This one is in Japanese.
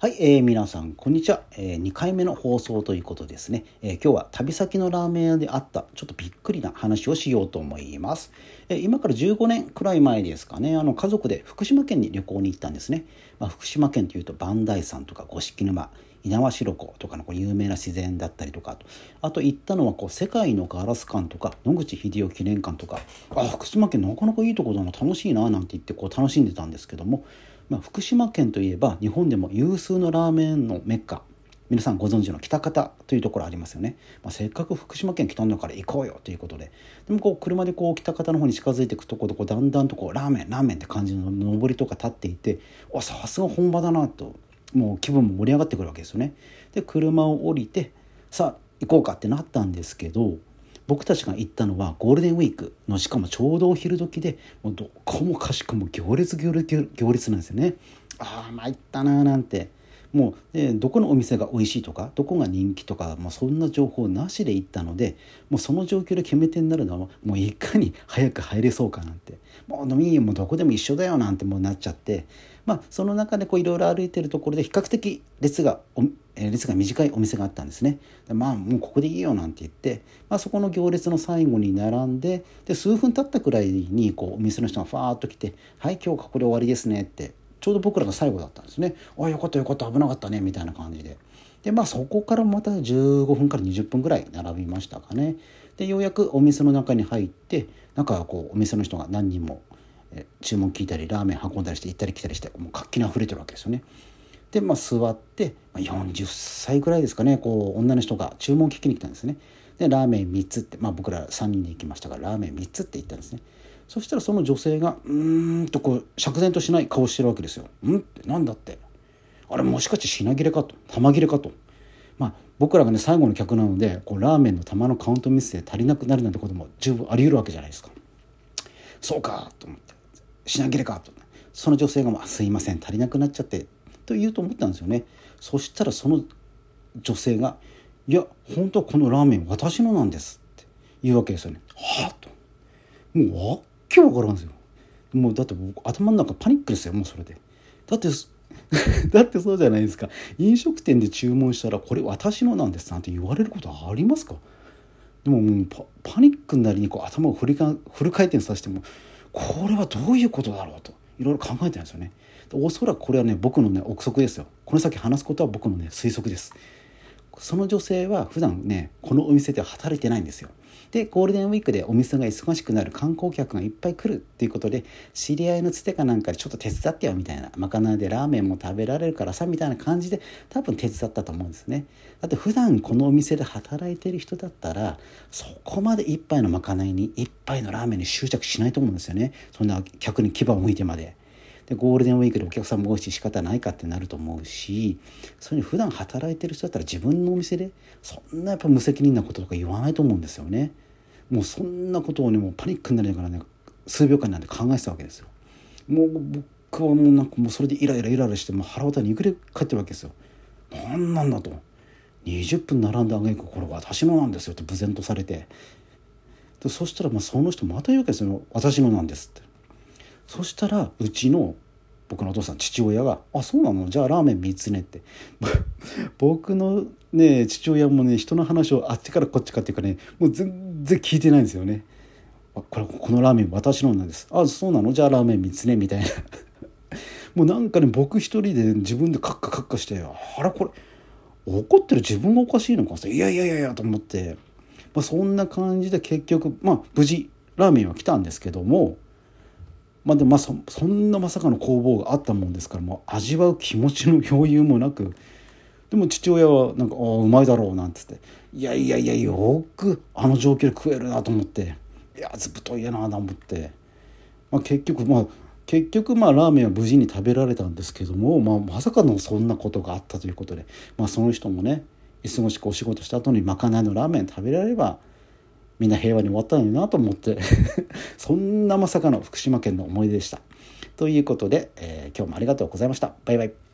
はい、えー、皆さん、こんにちは、えー。2回目の放送ということですね、えー、今日は旅先のラーメン屋であった、ちょっとびっくりな話をしようと思います。えー、今から15年くらい前ですかね、あの家族で福島県に旅行に行ったんですね。まあ、福島県というと、磐梯山とか五色沼、猪苗代湖とかのこう有名な自然だったりとかあと行ったのはこう世界のガラス館とか野口英世記念館とかあ福島県なかなかいいとこだな楽しいななんて言ってこう楽しんでたんですけどもまあ、福島県といえば日本でも有数のラーメンのメッカ。皆さんご存知の北方というところありますよね、まあ、せっかく福島県来たんだから行こうよということで。でもこう車でこう北方の方に近づいていくところこだんだんとこうラーメンラーメンって感じの上りとか立っていてあさすが本場だなと。もう気分も盛り上がってくるわけですよね。で車を降りてさあ行こうかってなったんですけど僕たちが行ったのはゴールデンウィークのしかもちょうどお昼時でもうどこもかしくも行列行列行列なんですよね。ああ参ったなーなんて。もうでどこのお店が美味しいとかどこが人気とかもうそんな情報なしで行ったのでもうその状況で決め手になるのはもういかに早く入れそうかなんて。もう飲みもどこでも一緒だよなんてもうなっちゃって。まあその中でいろいろ歩いてるところで比較的列が列が短いお店があったんですね。でまあもうここでいいよなんて言って、まあ、そこの行列の最後に並んでで数分経ったくらいにこうお店の人がファーッと来て「はい今日ここで終わりですね」ってちょうど僕らが最後だったんですね「あよかったよかった危なかったね」みたいな感じで。でまあそこからまた15分から20分ぐらい並びましたかね。でようやくお店の中に入ってなんかこうお店の人が何人も注文聞いたりラーメン運んだりして行ったり来たりしてもう活気にあふれてるわけですよね。で、まあ、座って40歳ぐらいですかねこう女の人が注文聞きに来たんですね。でラーメン3つって、まあ、僕ら3人で行きましたからラーメン3つって言ったんですね。そしたらその女性がうーんとこう釈然としない顔してるわけですよ。うんってなんだってあれもしかして品切れかと玉切れかと。まあ僕らがね最後の客なのでこうラーメンの玉のカウントミスで足りなくなるなんてことも十分あり得るわけじゃないですか。そうかと思って品切れかとその女性が「すいません足りなくなっちゃって」と言うと思ったんですよねそしたらその女性が「いや本当はこのラーメン私のなんです」って言うわけですよね。はあともうわっけわからんですよ。もうだって僕頭の中パニックですよもうそれで。だって だってそうじゃないですか飲食店で注文したら「これ私のなんです」なんて言われることありますか？でももうパニックになりにこう頭をフル回転させてもこれはどういうことだろうといろいろ考えてるんですよね。おそらくこれはね僕のね憶測ですよ。この先話すことは僕のね推測です。その女性は普段ねこのお店で働いてないんですよ。でゴールデンウィークでお店が忙しくなる観光客がいっぱい来るっていうことで知り合いのつてかなんかでちょっと手伝ってよみたいなまかないでラーメンも食べられるからさみたいな感じで多分手伝ったと思うんですね。だって普段このお店で働いてる人だったらそこまで一杯のまかないに一杯のラーメンに執着しないと思うんですよね。そんな客に牙を向いてまで。でゴールデンウィークでお客さんも多いし仕方ないかってなると思うしそういう普段働いてる人だったら自分のお店でそんなやっぱ無責任なこととか言わないと思うんですよね。もうそんなことをねもうパニックになりながらね数秒間なんて考えてたわけですよ。もう僕はもうなんかもうそれでイライライライラしてもう腹渡りにいくれ返ってるわけですよ。何なんだと。20分並んであげくこれ私のなんですよって無然とされてでそしたらまあその人また言うわけですよ私のなんですってそしたらうちの僕のお父さん父親が「あそうなの？じゃあラーメン3つね」って 僕のね父親もね人の話をあっちからこっちかっていうかねもう全然聞いてないんですよね。これこのラーメン私のなんです。あそうなの？じゃあラーメン3つねみたいな。もうなんかね僕一人で自分でカッカカッカしてあれこれ怒ってる？自分がおかしいのかいやいやいやいやと思って、まあ、そんな感じで結局まあ無事ラーメンは来たんですけどもまあでもまあそそんなまさかの攻防があったもんですからもう味わう気持ちの余裕もなく。でも父親はなんか「ああうまいだろう」なんつって「いやいやいやよくあの状況で食えるな」と思って「いやずぶといやな」と思って、まあ、結局まあ結局まあラーメンは無事に食べられたんですけども、まあ、まさかのそんなことがあったということで、まあ、その人もね忙しくお仕事した後にまかないのラーメン食べられればみんな平和に終わったのになと思って そんなまさかの福島県の思い出でした。ということで、えー、今日もありがとうございました。バイバイ。